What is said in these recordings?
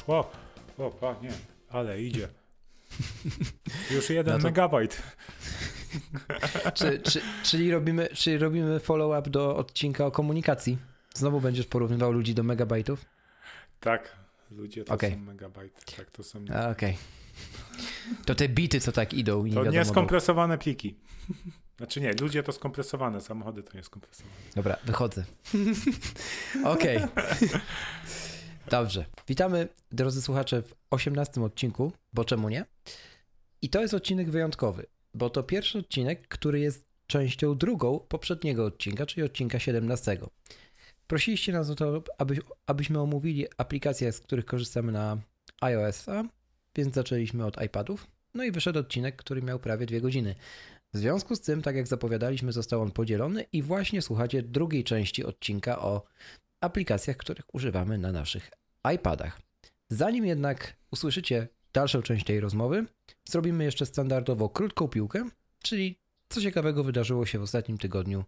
Poszło. O, panie, ale idzie. Już jeden no to... megabajt. czy, czy, czyli robimy, czyli robimy follow-up do odcinka o komunikacji? Znowu będziesz porównywał ludzi do megabajtów? Tak, ludzie to okay. są megabajty. Tak, to są. Okej. Okay. To te bity, co tak idą. To nie skompresowane pliki. Znaczy nie, ludzie to skompresowane, samochody to nie skompresowane. Dobra, wychodzę. Okej. Dobrze. Witamy, drodzy słuchacze, w 18 odcinku, bo czemu nie? I to jest odcinek wyjątkowy, bo to pierwszy odcinek, który jest częścią drugą poprzedniego odcinka, czyli odcinka 17. Prosiliście nas o to, aby, abyśmy omówili aplikacje, z których korzystamy na iOS-a, więc zaczęliśmy od iPadów. No i wyszedł odcinek, który miał prawie dwie godziny. W związku z tym, tak jak zapowiadaliśmy, został on podzielony i właśnie słuchacie drugiej części odcinka o aplikacjach, których używamy na naszych iPadach. Zanim jednak usłyszycie dalszą część tej rozmowy, zrobimy jeszcze standardowo krótką piłkę, czyli co ciekawego wydarzyło się w ostatnim tygodniu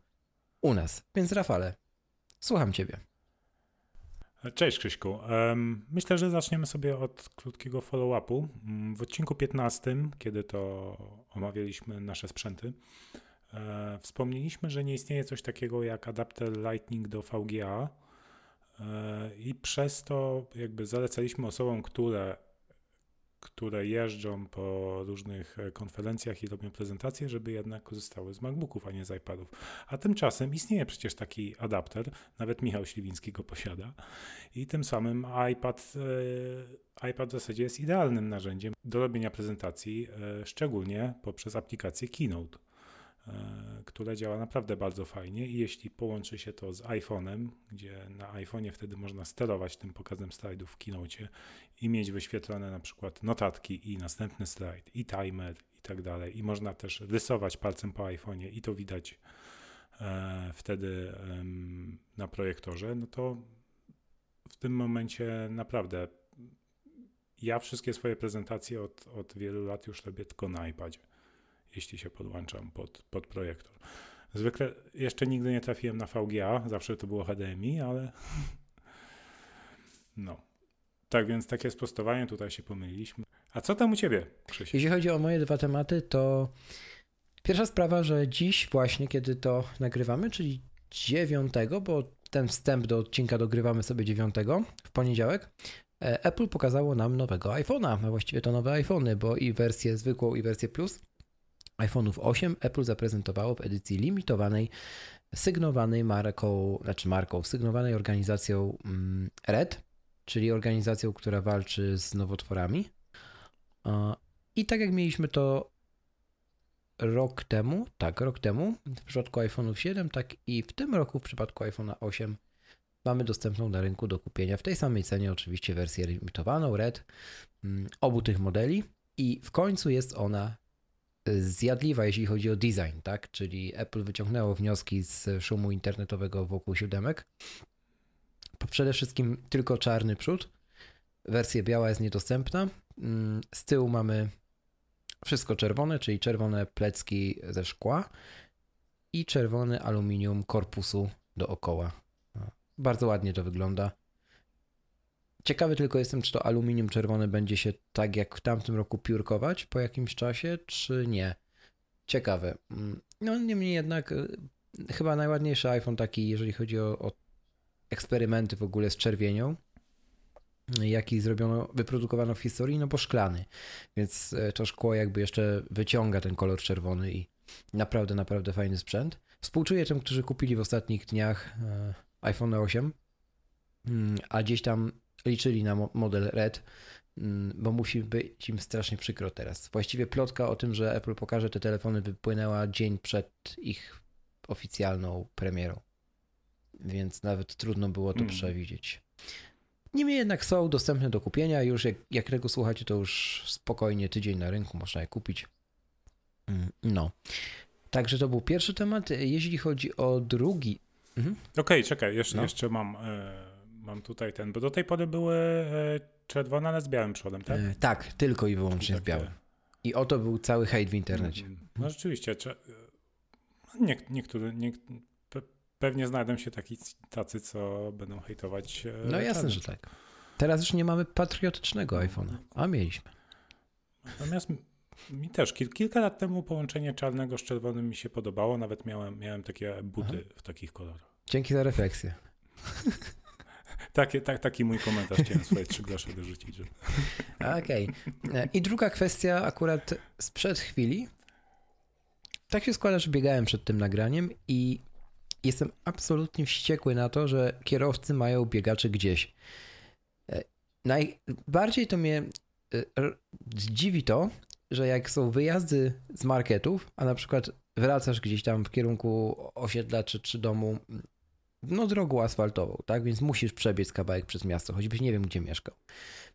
u nas. Więc Rafale, słucham Ciebie. Cześć Krzyśku. Myślę, że zaczniemy sobie od krótkiego follow-upu. Mm, w odcinku 15, kiedy to omawialiśmy nasze sprzęty, e, wspomnieliśmy, że nie istnieje coś takiego jak adapter Lightning do VGA, I przez to jakby zalecaliśmy osobom, które, które jeżdżą po różnych e, konferencjach i robią prezentacje, żeby jednak korzystały z MacBooków, a nie z iPadów. A tymczasem istnieje przecież taki adapter, nawet Michał Śliwiński go posiada i tym samym iPad, e, iPad w zasadzie jest idealnym narzędziem do robienia prezentacji, szczególnie poprzez aplikację Keynote. E, która działa naprawdę bardzo fajnie i jeśli połączy się to z iPhone'em, gdzie na iPhone'ie wtedy można sterować tym pokazem slajdów w Keynote i mieć wyświetlone na przykład notatki i następny slajd i timer i tak dalej i można też rysować palcem po iPhone'ie i to widać e, wtedy na projektorze, no to w tym momencie naprawdę ja wszystkie swoje prezentacje od, od wielu lat już robię tylko na iPadzie jeśli się podłączam pod, pod projektor. Zwykle jeszcze nigdy nie trafiłem na VGA, zawsze to było HDMI, ale no. Tak więc takie sprostowanie, tutaj się pomyliliśmy. A co tam u ciebie? Jeśli chodzi o moje dwa tematy, to pierwsza sprawa, że dziś właśnie, kiedy to nagrywamy, czyli 9, bo ten wstęp do odcinka dogrywamy sobie 9 w poniedziałek, e, Apple pokazało nam nowego iPhone'a, a właściwie to nowe iPhony, bo i wersję zwykłą, i wersję Plus iPhone'ów 8 Apple zaprezentowało w edycji limitowanej, sygnowanej marką, znaczy marką, sygnowanej organizacją mm, Red, czyli organizacją, która walczy z nowotworami. I tak jak mieliśmy to rok temu, tak, rok temu, w przypadku iPhone'ów 7, tak i w tym roku w przypadku iPhone'a 8 mamy dostępną na rynku do kupienia w tej samej cenie, oczywiście wersję limitowaną, Red, mm, obu tych modeli. I w końcu jest ona zjadliwa, jeśli chodzi o design, tak? Czyli Apple wyciągnęło wnioski z szumu internetowego wokół siódemek. Przede wszystkim tylko czarny przód. Wersja biała jest niedostępna. Mm, z tyłu mamy wszystko czerwone, czyli czerwone plecki ze szkła i czerwony aluminium korpusu dookoła. Bardzo ładnie to wygląda. Ciekawy tylko jestem, czy to aluminium czerwone będzie się tak jak w tamtym roku piórkować po jakimś czasie, czy nie. Ciekawe. Mm, no niemniej jednak y, chyba najładniejszy iPhone taki, jeżeli chodzi o, o eksperymenty w ogóle z czerwienią, jaki zrobiono, wyprodukowano w historii, no bo szklany. Więc e, to szkło jakby jeszcze wyciąga ten kolor czerwony i naprawdę, naprawdę fajny sprzęt. Współczuję tym, którzy kupili w ostatnich dniach e, iPhone 8, mm, a gdzieś tam liczyli na model Red, mm, bo musi być im strasznie przykro teraz. Właściwie plotka o tym, że Apple pokaże te telefony wypłynęła dzień przed ich oficjalną premierą. Więc nawet trudno było to Mm. przewidzieć. Niemniej jednak są dostępne do kupienia. Już jak, jak tego słuchacie, to już spokojnie tydzień na rynku można je kupić. Mm, No. Także to był pierwszy temat. Jeśli chodzi o drugi. Mhm. Okej, czekaj, jeszcze, No. jeszcze mam, e, mam tutaj ten, bo do tej pory były e, czerwone, ale z białym przodem, tak? E, tak, tylko i wyłącznie z Takie- białym. I oto był cały hejt w internecie. Mm, No rzeczywiście. Nie, niektóry, nie, pe, pewnie znajdą się taki, tacy, co będą hejtować. e, No jasne, że tak. Teraz już nie mamy patriotycznego iPhone'a, a mieliśmy. Natomiast mi też kil, kilka lat temu połączenie czarnego z czerwonym mi się podobało. Nawet miałem, miałem takie buty w takich kolorach. Dzięki za refleksję. Tak, taki mój komentarz. Chciałem swoje trzy grosze dorzucić. Że... Okej. E, I druga kwestia akurat sprzed chwili. Tak się składa, że biegałem przed tym nagraniem i jestem absolutnie wściekły na to, że kierowcy mają biegaczy gdzieś. E, Najbardziej to mnie e, dziwi to, że jak są wyjazdy z marketów, a na przykład wracasz gdzieś tam w kierunku osiedla czy, czy domu, no drogą asfaltową, tak? Więc musisz przebiec kawałek przez miasto, choćbyś nie wiem, gdzie mieszkał.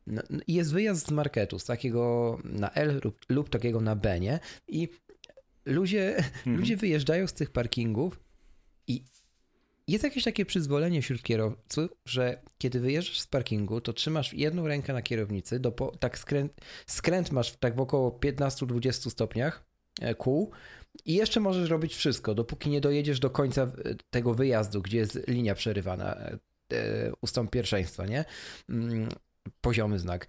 No, no jest wyjazd z marketu, z takiego na L lub, lub takiego na B, nie? I ludzie, Mhm. ludzie wyjeżdżają z tych parkingów i jest jakieś takie przyzwolenie wśród kierowców, że kiedy wyjeżdżasz z parkingu, to trzymasz jedną rękę na kierownicy, do po, tak skręt, skręt masz w tak w około 15-20 stopniach e, kół i jeszcze możesz robić wszystko, dopóki nie dojedziesz do końca e, tego wyjazdu, gdzie jest linia przerywana, e, e, ustąp pierwszeństwa, nie? Mm, Poziomy znak.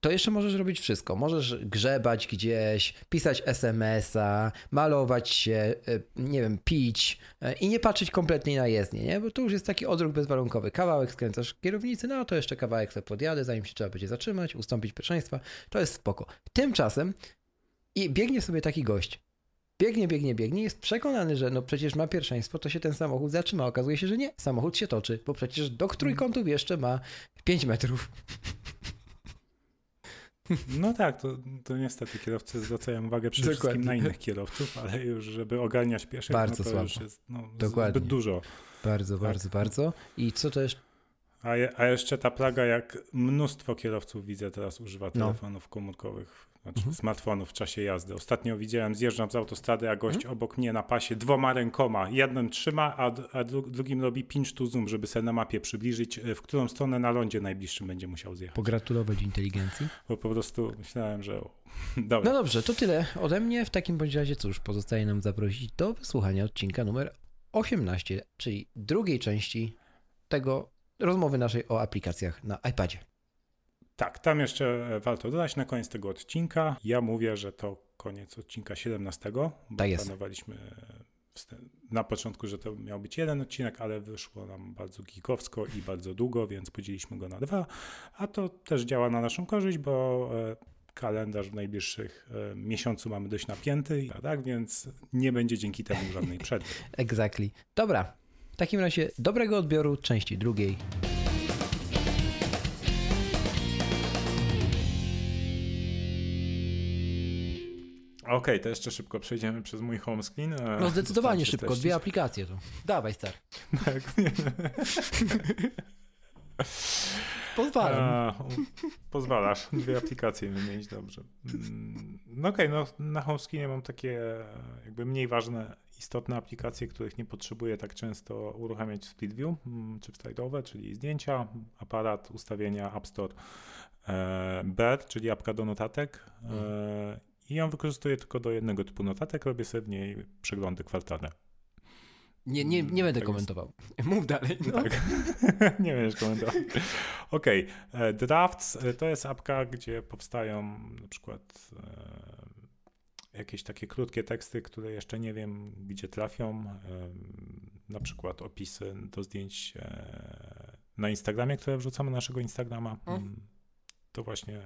To jeszcze możesz robić wszystko. Możesz grzebać gdzieś, pisać SMS-a, malować się, nie wiem, pić i nie patrzeć kompletnie na jezdnię, nie? Bo to już jest taki odruch bezwarunkowy. Kawałek skręcasz kierownicy, no to jeszcze kawałek sobie podjadę, zanim się trzeba będzie zatrzymać, ustąpić pierwszeństwa. To jest spoko. Tymczasem i biegnie sobie taki gość. Biegnie, biegnie, biegnie, jest przekonany, że no przecież ma pierwszeństwo, to się ten samochód zatrzyma. Okazuje się, że nie, samochód się toczy, bo przecież do trójkątów jeszcze ma 5 metrów. No tak, to, to niestety kierowcy zwracają uwagę przede wszystkim Dokładnie. na innych kierowców, ale już żeby ogarniać pieszych, Bardzo no to słabo. już jest no, Dokładnie. zbyt dużo. Bardzo, Tak. bardzo, bardzo. I co to jeszcze? A, je, a jeszcze ta plaga, jak mnóstwo kierowców widzę teraz używa No. telefonów komórkowych, znaczy Mhm. smartfonów w czasie jazdy. Ostatnio widziałem, zjeżdżam z autostrady, a gość Mhm. obok mnie na pasie dwoma rękoma. Jednym trzyma, a, a dru, drugim robi pinch to zoom, żeby sobie na mapie przybliżyć, e, w którą stronę na lądzie najbliższym będzie musiał zjechać. Pogratulować inteligencji. Bo po prostu myślałem, że... Dobra. No dobrze, to tyle ode mnie. W takim bądź razie cóż, pozostaje nam zaprosić do wysłuchania odcinka numer 18, czyli drugiej części tego rozmowy naszej o aplikacjach na iPadzie. Tak, tam jeszcze e, warto dodać na koniec tego odcinka. Ja mówię, że to koniec odcinka 17, bo Tak jest. planowaliśmy wstę- na początku, że to miał być jeden odcinek, ale wyszło nam bardzo gigowsko i bardzo długo, więc podzieliliśmy go na dwa, a to też działa na naszą korzyść, bo e, kalendarz w najbliższych e, miesiącu mamy dość napięty, tak, więc nie będzie dzięki temu żadnej przerwy. Exactly. Dobra. W takim razie dobrego odbioru części drugiej. Okej, to jeszcze szybko przejdziemy przez mój home screen. No zdecydowanie szybko, streścić. dwie aplikacje to. Dawaj, star. Tak. Pozwalam. Pozwalasz dwie aplikacje wymienić, dobrze. Mm, No okej, no na HomeSkinie mam takie jakby mniej ważne, istotne aplikacje, których nie potrzebuję tak często uruchamiać w Split View mm, czy w slide'owe, czyli zdjęcia, aparat, ustawienia, App Store, e, Bear, czyli apka do notatek e, i ją wykorzystuję tylko do jednego typu notatek, robię sobie w niej przeglądy kwartalne. Nie, nie, nie będę tak jest. komentował. Mów dalej. No. Tak. nie będziesz komentował. Okej. e, Drafts e, to jest apka, gdzie powstają na przykład e, jakieś takie krótkie teksty, które jeszcze nie wiem, gdzie trafią. Na przykład opisy do zdjęć na Instagramie, które wrzucamy na naszego Instagrama. Mm, To właśnie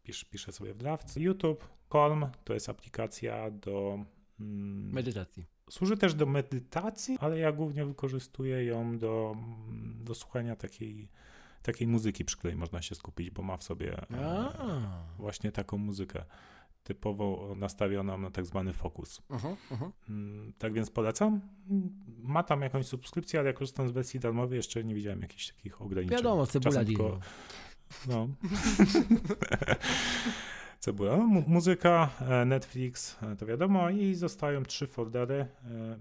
wpisz, piszę sobie w Drafts. YouTube, Calm to jest aplikacja do mm, Medytacji. Służy też do medytacji, ale ja głównie wykorzystuję ją do, do słuchania takiej takiej muzyki, przy której można się skupić, bo ma w sobie e, właśnie taką muzykę typowo nastawioną na tak zwany fokus. Uh-huh, uh-huh. Tak więc polecam. Ma tam jakąś subskrypcję, ale ja korzystam z wersji darmowej, jeszcze nie widziałem jakichś takich ograniczeń. Wiadomo, cebula tylko... No. cebula. muzyka, e, Netflix, e, to wiadomo, i zostają trzy foldery, e,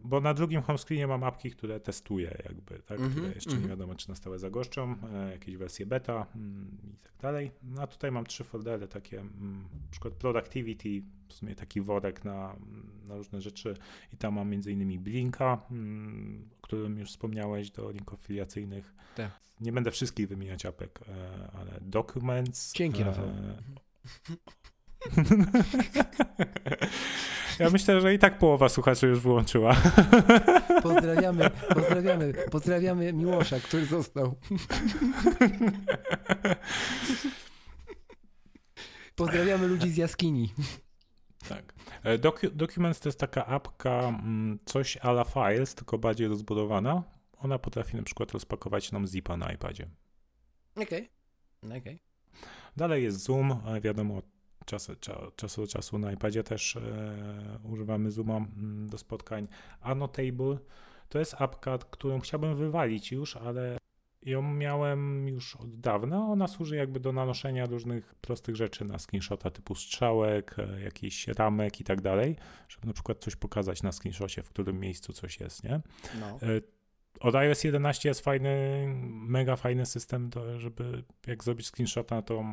bo na drugim homescreenie mam apki, które testuję, jakby, tak, mm -hmm, które jeszcze mm -hmm. nie mhm. wiadomo, czy na stałe zagoszczą, jakieś wersje beta mm, i tak dalej. No, a tutaj mam trzy foldery, takie, mm, na przykład Productivity, w sumie taki worek na, na różne rzeczy, i tam mam między innymi Blinka, mm, którym już wspomniałeś, do linków filiacyjnych. Tak. Nie będę wszystkich wymieniać apek, ale Documents. Dzięki, Rafał. Ja myślę, że i tak połowa słuchaczy już wyłączyła. Pozdrawiamy, pozdrawiamy, pozdrawiamy Miłosza, który został. Pozdrawiamy ludzi z jaskini. Tak. E, Docu Documents to jest taka apka, mm, coś ala Files, tylko bardziej rozbudowana. Ona potrafi na przykład rozpakować nam zipa na iPadzie. Okej. Okay. okay. Dalej jest Zoom, wiadomo, czas, czasu do czasu na iPadzie też e, używamy Zooma mm, do spotkań. Annotable to jest apka, którą chciałbym wywalić już, ale ją miałem już od dawna. Ona służy jakby do nanoszenia różnych prostych rzeczy na screenshota typu strzałek, e, jakichś ramek i tak dalej, żeby na przykład coś pokazać na screenshocie, w którym miejscu coś jest, nie? No. E, od iOS 11 jest fajny, mega fajny system, do, żeby jak zrobić screenshota, to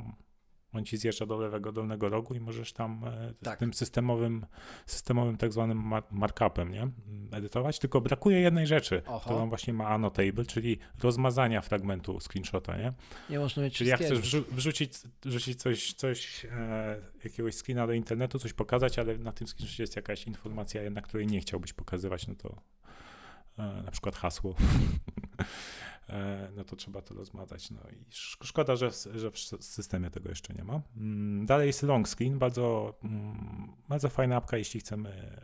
on ci zjeżdża do lewego dolnego rogu i możesz tam e, tak. tym systemowym, systemowym tak zwanym markupem nie? edytować, tylko brakuje jednej rzeczy, Oho. którą właśnie ma Annotable, czyli rozmazania fragmentu screenshota, nie? Nie można mieć Czyli jak chcesz wrzu wrzucić, wrzucić coś, coś e, jakiegoś screena do internetu, coś pokazać, ale na tym screenshocie jest jakaś informacja jednak, której nie chciałbyś pokazywać, no to na przykład hasło. E, no to trzeba to rozmazać. No i szkoda, że, że w systemie tego jeszcze nie ma. Mm, dalej jest long screen, bardzo, mm, bardzo fajna apka, jeśli chcemy,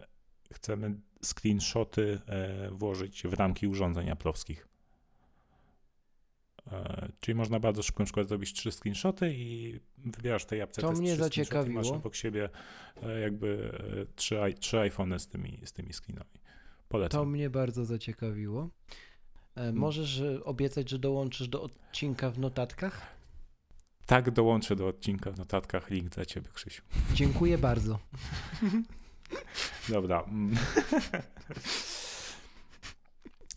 chcemy screenshoty e, włożyć w ramki urządzeń aplowskich. E, czyli można bardzo szybko na przykład zrobić trzy screenshoty i wybierasz tej apce. To mnie zaciekawiło. Masz obok siebie jakby trzy, trzy iPhony z tymi, z tymi screenami. Polecam. To mnie bardzo zaciekawiło. E, hmm. Możesz e, obiecać, że dołączysz do odcinka w notatkach? Tak, dołączę do odcinka w notatkach. Link dla ciebie, Krzysiu. Dziękuję bardzo. Dobra.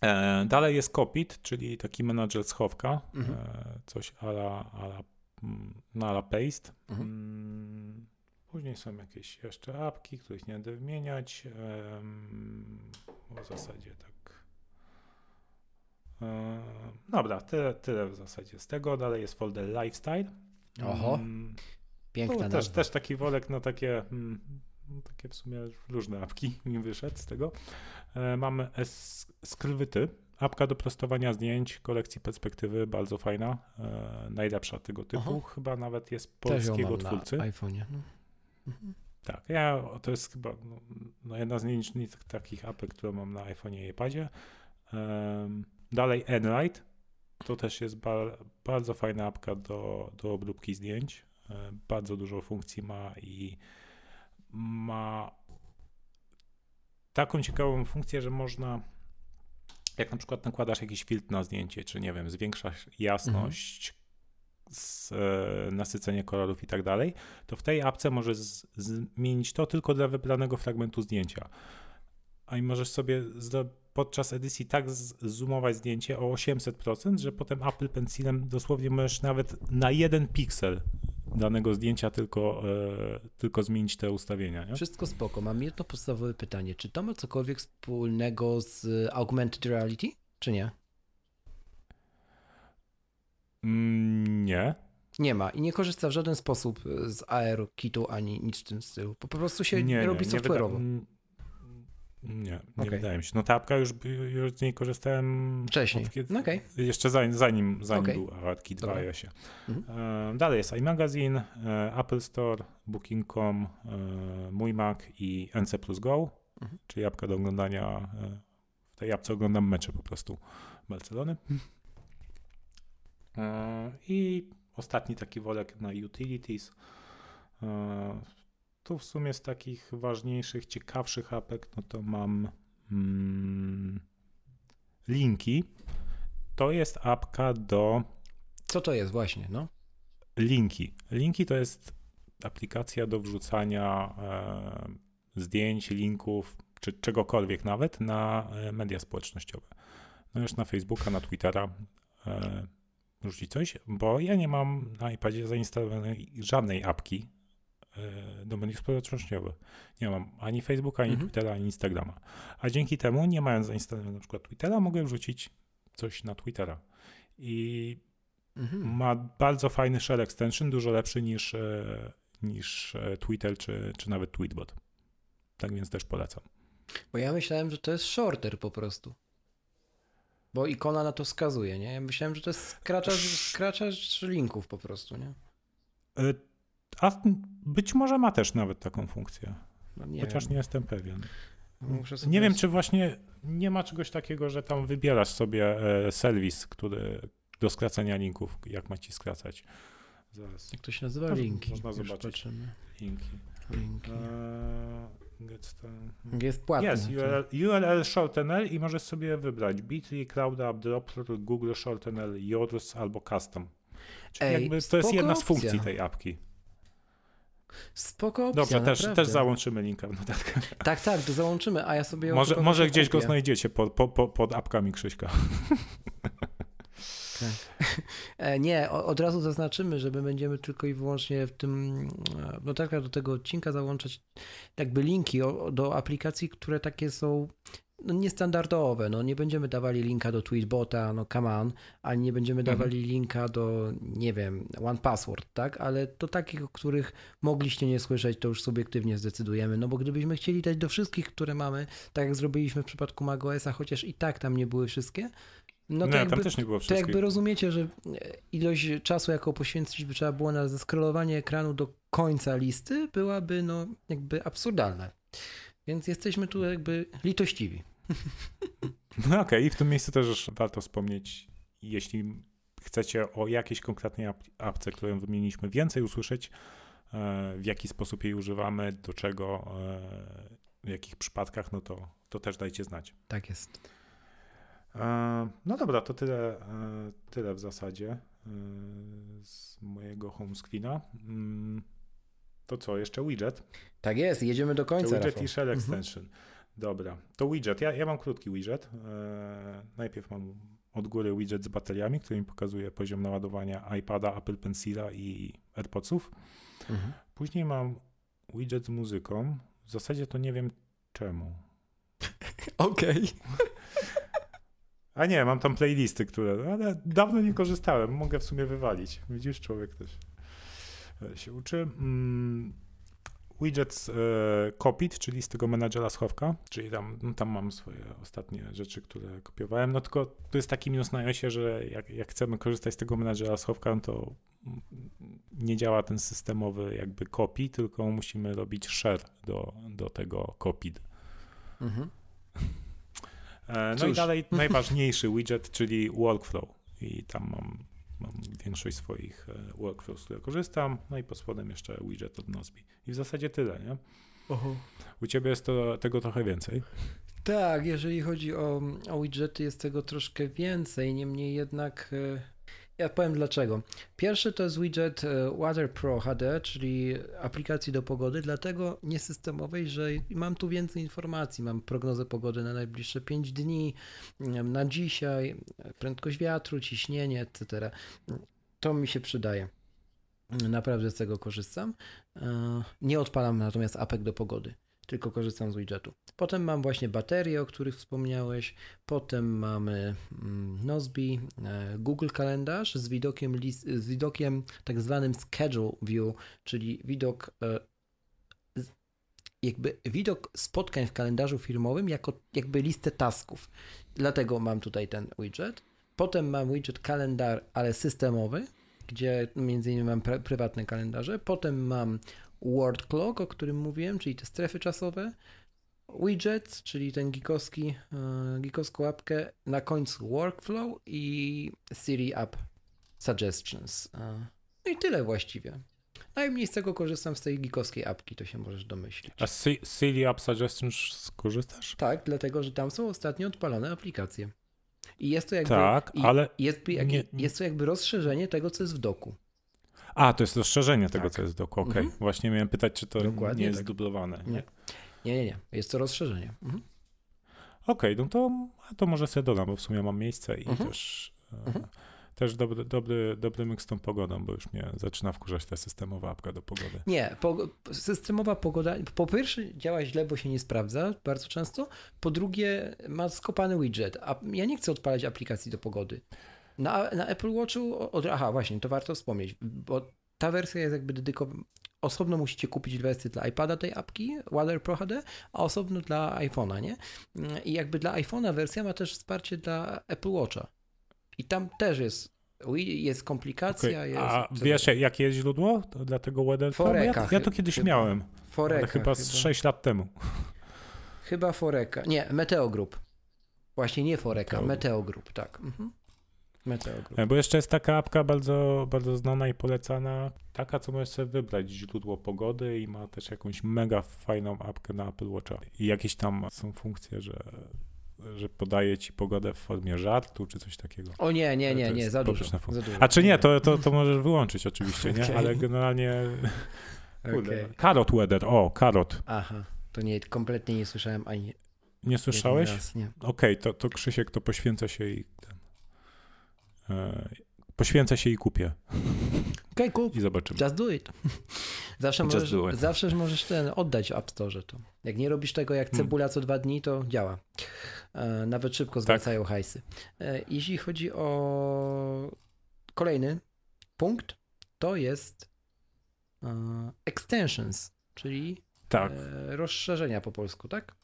E, dalej jest Copit, czyli taki menadżer schowka. Mhm. Coś ala, ala, no ala Paste. Mhm. Później są jakieś jeszcze apki, których nie będę wymieniać. W zasadzie tak dobra, tyle, tyle w zasadzie z tego. Dalej jest folder Lifestyle. Oho, mm, piękna no, też, też taki wolek na takie, mm, takie w sumie różne apki mi wyszedł z tego. E, mamy Skrywyty, apka do prostowania zdjęć, kolekcji perspektywy, bardzo fajna, e, najlepsza tego typu. Aha. Chyba nawet jest polskiego twórcy. Na iPhone'ie. No. Mhm. Tak, ja, to jest chyba no, no jedna z nielicznych takich apek, które mam na iPhone'ie i iPadzie. Um, Dalej Enlight. To też jest ba bardzo fajna apka do, do obróbki zdjęć. E, bardzo dużo funkcji ma i ma taką ciekawą funkcję, że można jak na przykład nakładasz jakiś filtr na zdjęcie, czy nie wiem, zwiększasz jasność, mhm. Z, e, nasycenie kolorów i tak dalej, to w tej apce możesz zmienić to tylko dla wybranego fragmentu zdjęcia. A i możesz sobie podczas edycji tak zoomować zdjęcie o 800%, że potem Apple Pencilem dosłownie możesz nawet na jeden piksel danego zdjęcia tylko, e, tylko zmienić te ustawienia. Nie? Wszystko spoko. Mam jedno podstawowe pytanie. Czy to ma cokolwiek wspólnego z augmented reality, czy nie? Mm, nie. Nie ma i nie korzysta w żaden sposób z AR-kitu ani nic w tym stylu. Po prostu się nie, robi software'owo. Nie, nie okay. wydaje mi się. No ta apka już, już z niej korzystałem wcześniej. Od, okay. Jeszcze zanim, zanim, zanim okay. był ARKit 2 iOSie. Mhm. E, dalej jest iMagazine, e, Apple Store, Booking.com, e, Mój Mac i NC Plus Go, mhm. czyli apka do oglądania. E, w tej apce oglądam mecze po prostu Barcelony. E, I ostatni taki wolek na utilities. E, tu w sumie z takich ważniejszych, ciekawszych apek, no to mam mm, linki. To jest apka do. Co to jest właśnie, no? Linki. Linki to jest aplikacja do wrzucania e, zdjęć, linków, czy czegokolwiek nawet na e, media społecznościowe. No już na Facebooka, na Twittera e, rzucić coś, bo ja nie mam na iPadzie zainstalowanej żadnej apki e, do mediów społecznościowych. Nie mam ani Facebooka, ani Mhm. Twittera, ani Instagrama. A dzięki temu, nie mając zainstalowanego na przykład Twittera, mogę wrzucić coś na Twittera. I Mhm. ma bardzo fajny shell extension, dużo lepszy niż, e, niż e, Twitter czy, czy nawet Tweetbot. Tak więc też polecam. Bo ja myślałem, że to jest shorter po prostu. Bo ikona na to wskazuje, nie? Ja myślałem, że to jest skraczacz, skraczacz linków po prostu, nie? E, A być może ma też nawet taką funkcję, No nie chociaż wiem. nie jestem pewien. Nie wiem, czy właśnie nie ma czegoś takiego, że tam wybierasz sobie e, serwis, który do skracania linków, jak ma ci skracać. Zaraz. Jak to się nazywa? Linki. można Już zobaczyć. patrzymy. Linki. Linki. Eee, star- Jest płatny. Jest to- URL, shortener i możesz sobie wybrać Bitly, CloudUp, Dropper, Google shortener, Yours albo Custom. Czyli Ej, jakby to jest jedna z opcja. funkcji tej apki. Spoko opcja, Dobrze, też, też załączymy linka w notatkach. Tak, tak, to załączymy, a ja sobie... Może, może gdzieś go kupię. znajdziecie pod, po, po, pod apkami Krzyśka. E, Nie, od razu zaznaczymy, że my będziemy tylko i wyłącznie w tym e, notatkach do tego odcinka załączać jakby linki do aplikacji, które takie są no, niestandardowe. No, nie będziemy dawali linka do Tweetbota, no come on, ani nie będziemy Mhm. dawali linka do, nie wiem, One Password, tak? Ale do takich, o których mogliście nie słyszeć, to już subiektywnie zdecydujemy. No bo gdybyśmy chcieli dać do wszystkich, które mamy, tak jak zrobiliśmy w przypadku macOSa, chociaż i tak tam nie były wszystkie, no No, to nie, jakby tam też nie było to wszystkich. jakby rozumiecie, że e, ilość czasu, jaką poświęcić by trzeba było na zeskrolowanie ekranu do końca listy, byłaby no jakby absurdalna. Więc jesteśmy tu jakby litościwi. No okej, i w tym miejscu też warto wspomnieć, jeśli chcecie o jakiejś konkretnej ap- apce, którą wymieniliśmy, więcej usłyszeć, e, w jaki sposób jej używamy, do czego, e, w jakich przypadkach, no to, to też dajcie znać. Tak jest. E, No dobra, to tyle, e, tyle w zasadzie e, z mojego home screena. Mm, To co, jeszcze widget? Tak jest, jedziemy do To końca. widget Rafał. i shell Mhm. extension. Dobra, to widget. Ja, ja mam krótki widget. Najpierw mam od góry widget z bateriami, który mi pokazuje poziom naładowania iPada, Apple Pencila i AirPodsów. Mhm. Później mam widget z muzyką. W zasadzie to nie wiem czemu. Okej. A nie, mam tam playlisty, które, ale dawno nie korzystałem, mogę w sumie wywalić. Widzisz, człowiek też e, się uczy. Mm, widget z e, Copit, czyli z tego menadżera schowka, czyli tam, no, tam mam swoje ostatnie rzeczy, które kopiowałem, no tylko to jest taki minus na iOSie, że jak, jak chcemy korzystać z tego menadżera schowka, no to nie działa ten systemowy jakby copy, tylko musimy robić share do, do tego Copid. Mhm. E, No i Cóż. dalej najważniejszy widget, czyli workflow. I tam mam, mam większość swoich e, workflows, z których korzystam. No i pod spodem jeszcze widget od Nozbi. I w zasadzie tyle, nie? Oho. U ciebie jest to, tego trochę więcej. Tak, jeżeli chodzi o, o widgety, jest tego troszkę więcej, niemniej jednak e, ja powiem dlaczego. Pierwszy to jest widget e, Weather Pro HD, czyli aplikacji do pogody, dlatego niesystemowej, że mam tu więcej informacji. Mam prognozę pogody na najbliższe 5 dni, mm, na dzisiaj, prędkość wiatru, ciśnienie, etc. To mi się przydaje. Naprawdę z tego korzystam. E, Nie odpalam natomiast apek do pogody tylko korzystam z widgetu. Potem mam właśnie baterie, o których wspomniałeś. Potem mamy mm, Nozbi, e, Google Kalendarz z widokiem, z widokiem tak zwanym schedule view, czyli widok e, jakby widok spotkań w kalendarzu firmowym jako jakby listę tasków. Dlatego mam tutaj ten widget. Potem mam widget kalendar, ale systemowy, gdzie między innymi mam pr- prywatne kalendarze. Potem mam word clock, o którym mówiłem, czyli te strefy czasowe. Widget, czyli ten geekowski, e, geekowską łapkę. Na końcu workflow i Siri App. suggestions. No i tyle właściwie. Najmniej z tego korzystam z tej geekowskiej apki, to się możesz domyślić. A z Silly App Suggestions skorzystasz? Tak, dlatego, że tam są ostatnio odpalone aplikacje. I jest to jakby, tak, ale jest, nie, jest to jakby rozszerzenie tego, co jest w doku. A, to jest rozszerzenie tego, tak. co jest doku. Okej, okay. mhm. właśnie miałem pytać, czy to Dokładnie nie jest tak. dublowane. Nie. nie, nie, nie. Jest to rozszerzenie. Mhm. Okej, okay, no to, to może sobie dodam, bo w sumie mam miejsce i mhm. też... E, mhm też dobry, dobry, dobry myk z tą pogodą, bo już mnie zaczyna wkurzać ta systemowa apka do pogody. Nie, po, systemowa pogoda, po pierwsze działa źle, bo się nie sprawdza bardzo często, po drugie ma skopany widget, a ja nie chcę odpalać aplikacji do pogody. Na, na Apple Watchu, od, aha właśnie, to warto wspomnieć, bo ta wersja jest jakby dedykowana, osobno musicie kupić wersję dla iPada tej apki, Weather Pro HD, a osobno dla iPhone'a, nie? I jakby dla iPhone'a wersja ma też wsparcie dla Apple Watcha. I tam też jest jest komplikacja. Okay. Jest, A wiesz, jakie jest źródło dla tego Weather Foreka, ja, ja, to kiedyś chyba. miałem. Foreka. chyba, chyba z 6 lat temu. Chyba Foreka. Nie, Meteo Group. Właśnie nie Foreka, Meteo, Meteo Group, tak. Mhm. Meteo Group. E, bo jeszcze jest taka apka bardzo, bardzo znana i polecana, taka, co możesz sobie wybrać źródło pogody i ma też jakąś mega fajną apkę na Apple Watcha. I jakieś tam są funkcje, że że podaje ci pogodę w formie żartu, czy coś takiego. O nie, nie, nie, nie, za dużo, za dużo. A czy nie, to, to, to możesz wyłączyć oczywiście, okay. nie? Ale generalnie... Okay. Karot weather, o, karot. Aha, to nie, kompletnie nie słyszałem ani... Nie słyszałeś? Okej, okay, to, to Krzysiek to poświęca się i poświęcę się i kupię. Okej, okay, I zobaczymy. Just do it. Zawsze, Just możesz, do it. zawsze możesz ten oddać w App Store to. Jak nie robisz tego jak hmm. cebula co dwa dni, to działa. E, nawet szybko tak. zwracają tak. hajsy. E, jeśli chodzi o kolejny punkt, to jest e, extensions, czyli tak. rozszerzenia po polsku, tak?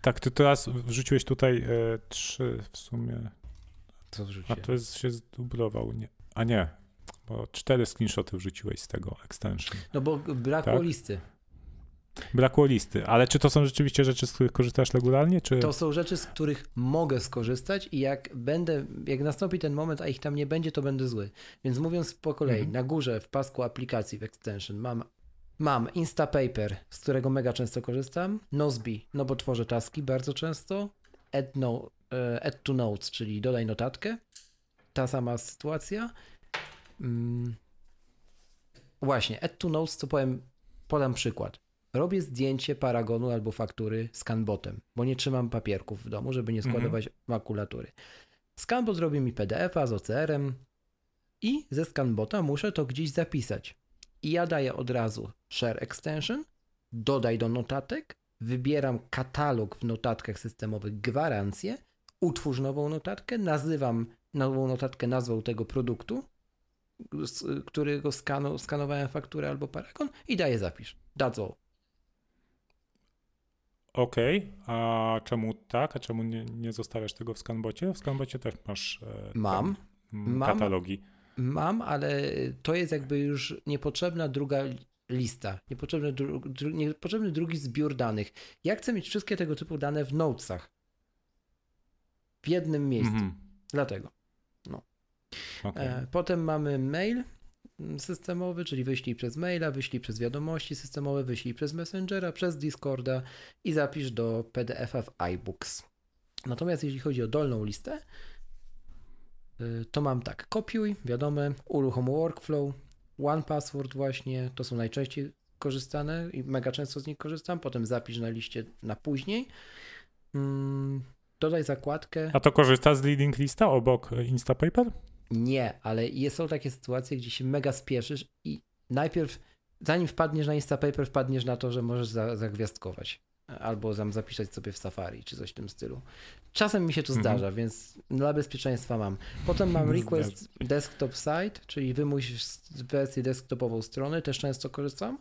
Tak, ty teraz wrzuciłeś tutaj trzy w sumie. Co wrzuciłem? A to jest, się zdublował. Nie. A nie, bo cztery screenshoty wrzuciłeś z tego extension. No bo brakło tak? listy. Brakło listy, ale czy to są rzeczywiście rzeczy, z których korzystasz regularnie? Czy... To są rzeczy, z których mogę skorzystać i jak będę, jak nastąpi ten moment, a ich tam nie będzie, to będę zły. Więc mówiąc po kolei, mhm. na górze w pasku aplikacji w extension mam, mam Instapaper, z którego mega często korzystam, Nozbi, no bo tworzę taski bardzo często, add, no, e, add to notes, czyli dodaj notatkę, ta sama sytuacja. Mm. Właśnie, add to notes, co powiem, podam przykład robię zdjęcie paragonu albo faktury scanbotem, bo nie trzymam papierków w domu, żeby nie składować mhm. makulatury. Scanbot robi mi PDF-a z OCR-em i ze scanbota muszę to gdzieś zapisać. I ja daję od razu share extension, dodaj do notatek, wybieram katalog w notatkach systemowych gwarancję, utwórz nową notatkę, nazywam nową notatkę nazwą tego produktu, z którego skanu, skanowałem fakturę albo paragon i daję zapisz. All. Okej, okay. a czemu tak? A czemu nie, nie zostawiasz tego w Scanbocie? W Scanbocie też masz e, mam, tam, katalogi. Mam, ale to jest jakby już niepotrzebna druga lista, niepotrzebny, dru, dru, niepotrzebny drugi zbiór danych. Ja chcę mieć wszystkie tego typu dane w notesach. W jednym miejscu. Mm -hmm. Dlatego. No. Okay. E, potem mamy mail, systemowy, czyli wyślij przez maila, wyślij przez wiadomości systemowe, wyślij przez Messengera, przez Discorda i zapisz do PDF-a w iBooks. Natomiast jeśli chodzi o dolną listę, y, to mam tak, kopiuj, wiadome, uruchom workflow, one password właśnie, to są najczęściej korzystane i mega często z nich korzystam, potem zapisz na liście na później. Dodaj zakładkę. A to korzysta z leading lista obok Instapaper? Nie, ale są takie sytuacje, gdzie się mega spieszysz i najpierw, zanim wpadniesz na Instapaper, wpadniesz na to, że możesz za, zagwiazdkować. Albo tam zapisać sobie w Safari, czy coś w tym stylu. Czasem mi się to mhm. zdarza, więc dla bezpieczeństwa mam. Potem mam request desktop site, czyli wymuś wersję desktopową strony, też często korzystam.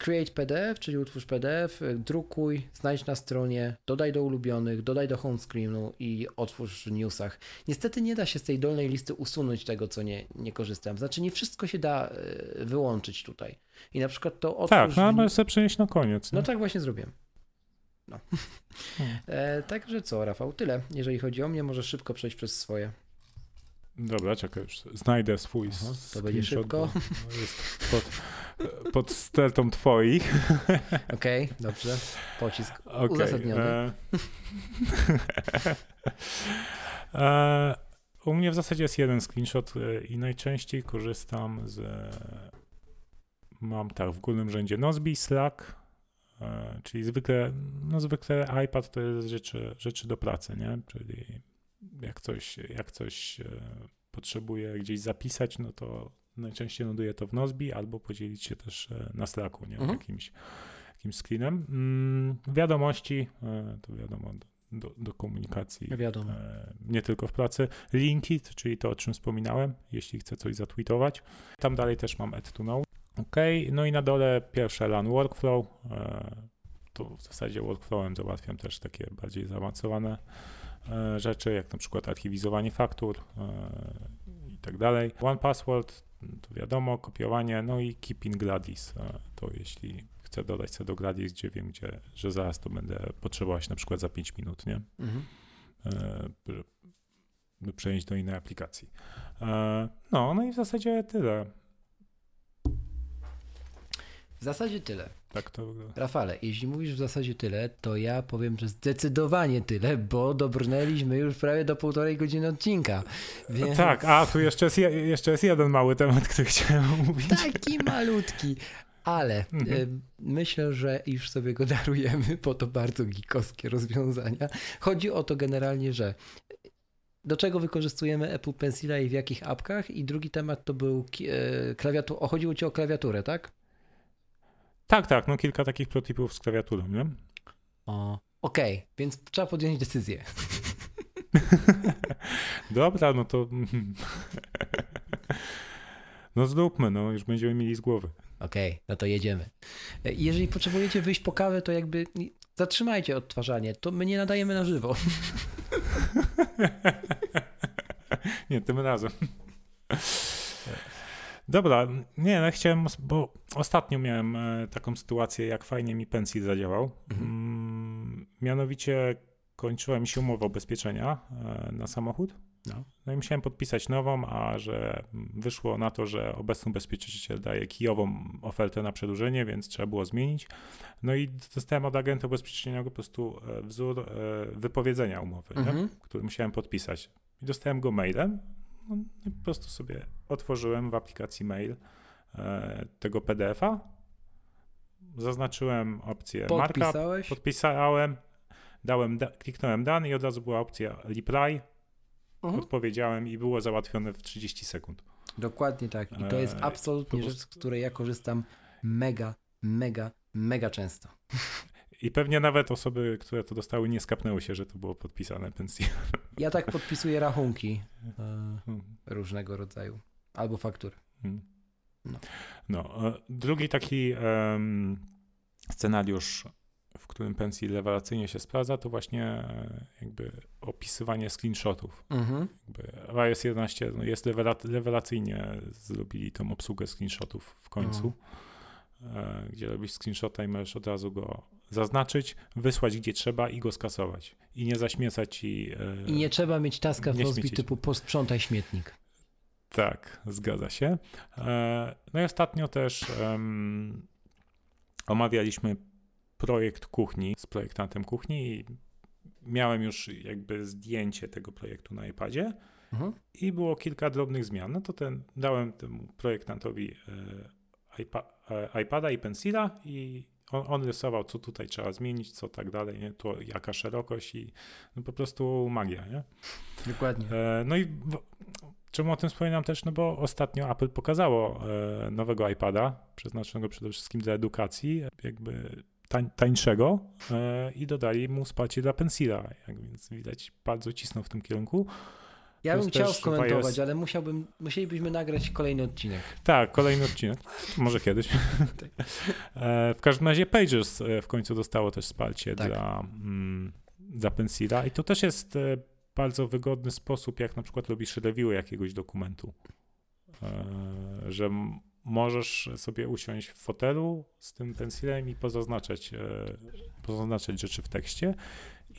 Create PDF, czyli utwórz PDF, drukuj, znajdź na stronie, dodaj do ulubionych, dodaj do home screenu i otwórz w newsach. Niestety nie da się z tej dolnej listy usunąć tego, co nie, nie korzystam. Znaczy nie wszystko się da e, wyłączyć tutaj. I na przykład to otwórz... Tak, no ale sobie przenieść na koniec. Nie? No tak właśnie zrobiłem. No. Hmm. E, także co, Rafał, tyle. Jeżeli chodzi o mnie, może szybko przejść przez swoje. Dobra, czekaj, już znajdę swój Aha, to będzie szybko. Jest pod, pod stertą twoich. Okej, dobrze. Pocisk. Okej, Uzasadniony. e, e, u mnie w zasadzie jest jeden screenshot e, i najczęściej korzystam z. Mam tak, w górnym rzędzie Nozbe, Slack, czyli zwykle, no zwykle iPad to jest rzeczy, rzeczy do pracy, nie? Czyli jak coś, jak coś potrzebuję gdzieś zapisać, no to najczęściej ląduje to w Nozbe albo podzielić się też e, na Slacku, nie? Mhm. Jakimś, jakimś screenem. Mm, wiadomości, e, to wiadomo, do, do komunikacji Wiadomo. E, nie tylko w pracy. Linki, czyli to, o czym wspominałem, jeśli chcę coś zatweetować. Tam dalej też mam add to know. OK, no i na dole pierwsze LAN workflow. E, Tu w zasadzie workflowem załatwiam też takie bardziej zaawansowane e, rzeczy, jak na przykład archiwizowanie faktur i tak dalej. One password, to wiadomo, kopiowanie, no i keeping Gladys. To jeśli chcę dodać sobie do Gladys, gdzie wiem, gdzie, że zaraz to będę potrzebować na przykład za 5 minut, nie? Mhm. e, by- przejść do innej aplikacji. E, No, no i w zasadzie tyle. W zasadzie tyle. Tak to wygląda. Rafale, jeśli mówisz w zasadzie tyle, to ja powiem, że zdecydowanie tyle, bo dobrnęliśmy już prawie do półtorej godziny odcinka. Więc Tak, a tu jeszcze jest, je- jeszcze jest jeden mały temat, który chciałem omówić. Taki malutki. Ale Mhm. myślę, że już sobie go darujemy, bo to bardzo geekowskie rozwiązania. Chodzi o to generalnie, że do czego wykorzystujemy Apple Pencila i w jakich apkach? I drugi temat to był e, klawiatur. O, chodziło ci o klawiaturę, tak? Tak, tak, no kilka takich protipów z klawiaturą, nie? O, Okej, więc trzeba podjąć decyzję. Dobra, no to... No zróbmy, no już będziemy mieli z głowy. Okej, no to jedziemy. Jeżeli potrzebujecie wyjść po kawę, to jakby zatrzymajcie odtwarzanie. To my nie nadajemy na żywo. Nie, tym razem. Dobra, nie, no chciałem, bo ostatnio miałem e, taką sytuację, jak fajnie mi pensji zadziałał. Mhm. Mm, mianowicie kończyła mi się umowa ubezpieczenia e, na samochód. No. No i musiałem podpisać nową, a że wyszło na to, że obecny ubezpieczyciel daje kijową ofertę na przedłużenie, więc trzeba było zmienić. No i dostałem od agenta ubezpieczeniowego po prostu e, wzór wypowiedzenia umowy? Mhm. który musiałem podpisać. I dostałem go mailem. No po prostu sobie otworzyłem w aplikacji mail e, tego PDF-a. Zaznaczyłem opcję markup, Podpisałeś? podpisałem, dałem, da, kliknąłem dane i od razu była opcja reply. Mhm. Odpowiedziałem i było załatwione w 30 sekund. Dokładnie tak. I to jest Eee, absolutnie po rzecz, prostu- z której ja korzystam mega, mega, mega często. I pewnie nawet osoby, które to dostały, nie skapnęły się, że to było podpisane pensji. Ja tak podpisuję rachunki e, Hmm. różnego rodzaju. Albo faktury. Mm. No. No. e, Drugi taki em, scenariusz, w którym pensji rewelacyjnie się sprawdza, to właśnie e, jakby opisywanie screenshotów. Mhm. IOS 11 no, jest rewela- rewelacyjnie zrobili tą obsługę screenshotów w końcu, e, gdzie robisz screenshota i możesz od razu go zaznaczyć, wysłać gdzie trzeba i go skasować. I nie zaśmiecać i... e, I nie trzeba mieć taska w Nozbi typu posprzątaj śmietnik. Tak, zgadza się. E, No i ostatnio też omawialiśmy projekt kuchni z projektantem kuchni i miałem już jakby zdjęcie tego projektu na iPadzie Mhm. i było kilka drobnych zmian. No to ten dałem temu projektantowi e, iPa, iPada i pensila i on, on rysował, co tutaj trzeba zmienić, co tak dalej, nie? To jaka szerokość i no po prostu magia, nie? Dokładnie. E, No i w, czemu o tym wspominam też? No bo ostatnio Apple pokazało e, nowego iPada, przeznaczonego przede wszystkim dla edukacji, jakby tań, tańszego e, i dodali mu wsparcie dla pensila, jak więc widać bardzo cisnął w tym kierunku. Ja bym chciał skomentować, ale musiałbym, musielibyśmy nagrać kolejny odcinek. Tak, kolejny odcinek. Może kiedyś. E, w każdym razie Pages e, w końcu dostało też wsparcie Tak. dla, mm, dla Pensila i to też jest e, bardzo wygodny sposób, jak na przykład robisz review jakiegoś dokumentu. Że możesz sobie usiąść w fotelu z tym pensilem i pozaznaczać, pozaznaczać rzeczy w tekście.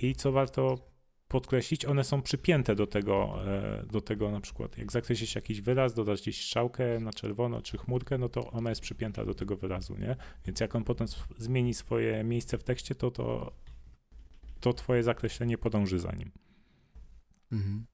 I co warto podkreślić, one są przypięte do tego, e, do tego na przykład, jak zakreślisz jakiś wyraz, dodasz gdzieś strzałkę na czerwono czy chmurkę, no to ona jest przypięta do tego wyrazu, nie? Więc jak on potem zmieni swoje miejsce w tekście, to to, to twoje zakreślenie podąży za nim. Mhm.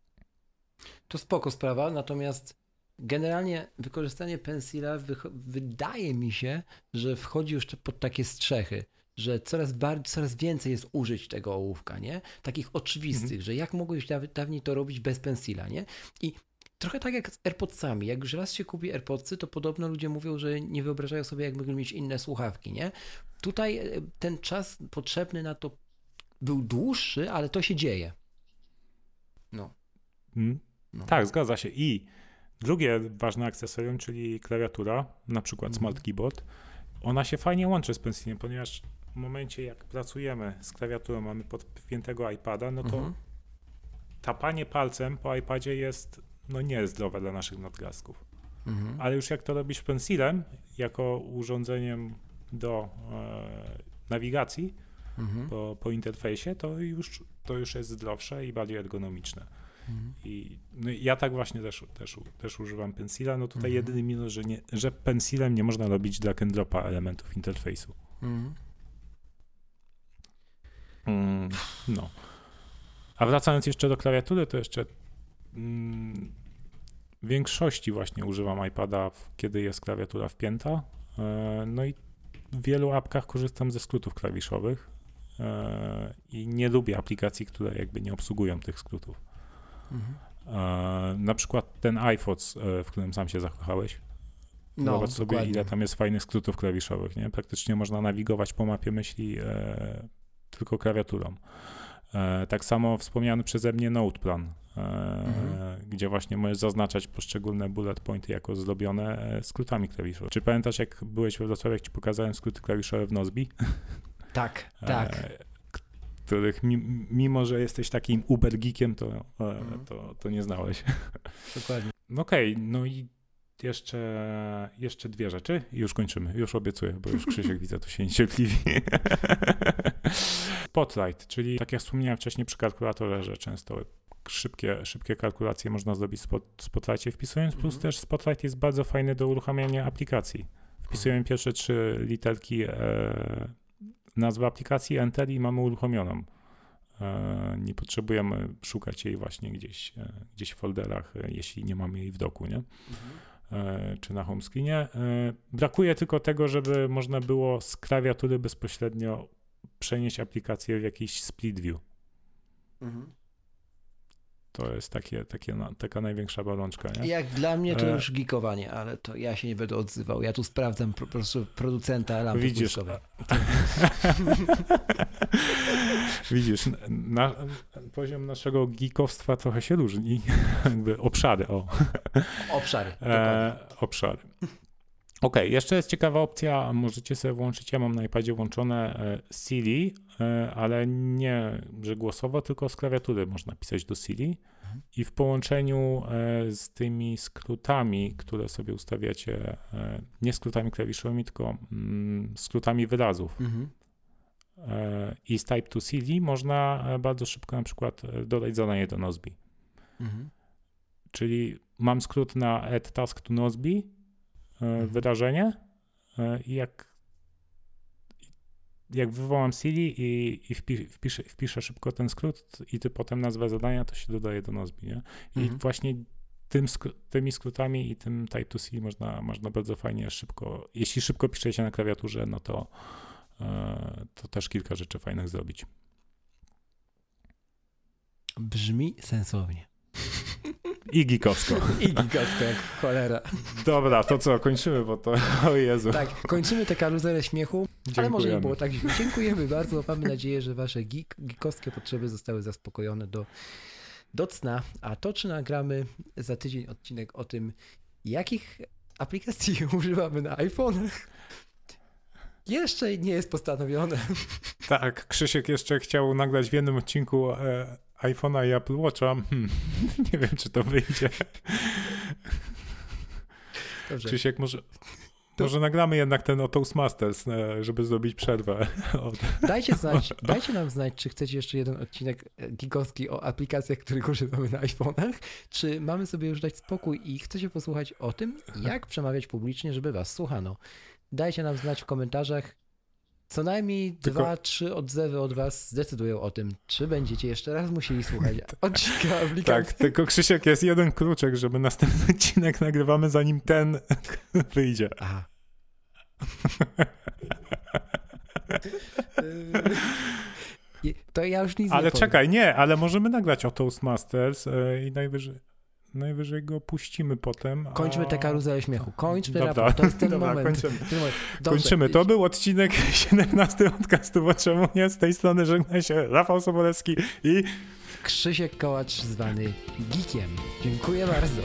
To spoko sprawa, natomiast generalnie wykorzystanie pensila wydaje mi się, że wchodzi już pod takie strzechy że coraz bardziej, coraz więcej jest użyć tego ołówka, nie? Takich oczywistych, mhm. że jak mogłeś dawniej to robić bez pensila, nie? I trochę tak jak z AirPodsami. Jak już raz się kupi AirPodsy, to podobno ludzie mówią, że nie wyobrażają sobie, jak mogli mieć inne słuchawki, nie? Tutaj e, ten czas potrzebny na to był dłuższy, ale to się dzieje. No. Hmm. no. Tak, zgadza się. I drugie ważne akcesorium, czyli klawiatura, na przykład mhm. Smart Keyboard, ona się fajnie łączy z pensilem, ponieważ momencie, jak pracujemy z klawiaturą, mamy podpiętego iPada, no to mhm. tapanie palcem po iPadzie jest no niezdrowe dla naszych nadgarstków. Mhm. Ale już jak to robisz pensilem, jako urządzeniem do e, nawigacji mhm. po, po interfejsie, to już, to już jest zdrowsze i bardziej ergonomiczne. Mhm. I no, ja tak właśnie też, też, też używam pensila. No tutaj mhm. jedyny minus, że, nie, że pensilem nie można robić drag and dropa elementów interfejsu. Mhm. Mm, no. A wracając jeszcze do klawiatury, to jeszcze mm, w większości właśnie używam iPada, kiedy jest klawiatura wpięta. E, no i w wielu apkach korzystam ze skrótów klawiszowych e, i nie lubię aplikacji, które jakby nie obsługują tych skrótów. Mhm. E, na przykład ten iPhones, w którym sam się zakochałeś. No, Zobacz sobie, dokładnie. ile tam jest fajnych skrótów klawiszowych, nie? Praktycznie można nawigować po mapie myśli tylko klawiaturą. E, tak samo wspomniany przeze mnie Noteplan, e, mhm. gdzie właśnie możesz zaznaczać poszczególne bullet pointy jako zrobione e, skrótami klawiszowymi. Czy pamiętasz, jak byłeś we Wrocławiu, jak ci pokazałem skróty klawiszowe w Nozbi? Tak, tak. Których mimo, że jesteś takim uber geekiem, to, mhm. to, to nie znałeś. Dokładnie. Okej, okay, no i jeszcze, jeszcze dwie rzeczy i już kończymy. Już obiecuję, bo już Krzysiek widzę, tu się niecierpliwi. Spotlight, czyli tak jak wspomniałem wcześniej przy kalkulatorze, że często szybkie, szybkie kalkulacje można zrobić w Spotlightie wpisując, plus mhm. też Spotlight jest bardzo fajny do uruchamiania aplikacji. Wpisujemy mhm. pierwsze trzy literki e, nazwy aplikacji, enter i mamy uruchomioną. E, nie potrzebujemy szukać jej właśnie gdzieś, e, gdzieś w folderach, e, jeśli nie mamy jej w doku, nie? Mhm. E, czy na home screenie. E, brakuje tylko tego, żeby można było z klawiatury bezpośrednio przenieść aplikację w jakiś split view. Mhm. To jest takie, takie, taka największa bolączka. Nie? Jak dla mnie to e, już geekowanie, ale to ja się nie będę odzywał. Ja tu sprawdzam po prostu producenta lampy Widzisz, Widzisz, na, poziom naszego geekowstwa trochę się różni. Jakby obszary, o. Obszary. E, obszary. OK, jeszcze jest ciekawa opcja, możecie sobie włączyć, ja mam na iPadzie włączone e, Siri, e, ale nie, że głosowo, tylko z klawiatury można pisać do Siri i w połączeniu e, z tymi skrótami, które sobie ustawiacie, nie skrótami klawiszowymi, tylko mm, skrótami wyrazów mhm. i z Type to Siri można bardzo szybko na przykład dodać zadanie do Nozbi. Mhm. Czyli mam skrót na add task to Nozbi. Wydarzenie e, i jak, jak wywołam Siri i, i wpiszę, wpiszę szybko ten skrót i ty potem nazwę zadania, to się dodaje do Nozbi, nie? I mhm. właśnie tym, tymi skrótami i tym type to Siri można, można bardzo fajnie szybko, jeśli szybko piszecie na klawiaturze, no to, e, to też kilka rzeczy fajnych zrobić. Brzmi sensownie. I gikowsko. I gikowsko, jak cholera. Dobra, to co, kończymy, bo to, o Jezu. Tak, kończymy tę karuzelę śmiechu, Dziękujemy. ale może nie było tak Dziękujemy bardzo, mamy nadzieję, że wasze geek, geekowskie potrzeby zostały zaspokojone do, do cna, a to czy nagramy za tydzień odcinek o tym, jakich aplikacji używamy na iPhone'ach, jeszcze nie jest postanowione. Tak, Krzysiek jeszcze chciał nagrać w jednym odcinku e, iPhone'a i Apple Watcha. Hmm, nie wiem, czy to wyjdzie. Dobrze. Krzysiek, może, To... Może nagramy jednak ten o Toastmasters, e, żeby zrobić przerwę. Dajcie, znać, dajcie nam znać, czy chcecie jeszcze jeden odcinek e, gigowski o aplikacjach, których używamy na iPhone'ach, czy mamy sobie już dać spokój i chcecie posłuchać o tym, jak przemawiać publicznie, żeby was słuchano. Dajcie nam znać w komentarzach, co najmniej Tylko... dwa, trzy odzewy od was zdecydują o tym, czy będziecie jeszcze raz musieli słuchać odcinka aplikacji. Tak, tylko Krzysiek, jest jeden kluczek, żeby następny odcinek nagrywamy zanim ten wyjdzie. Aha. to ja już nic ale nie Ale czekaj, nie, ale możemy nagrać o Toastmasters e, i najwyżej najwyżej go puścimy potem. A... Kończmy tę karuzelę śmiechu. Kończmy Dobra. to jest ten Dobra, moment. Kończymy. Ten moment. kończymy. To był odcinek 17 podcastu, bo czemu nie? Z tej strony żegna się Rafał Sobolewski i Krzysiek Kołacz zwany Geekiem. Dziękuję bardzo.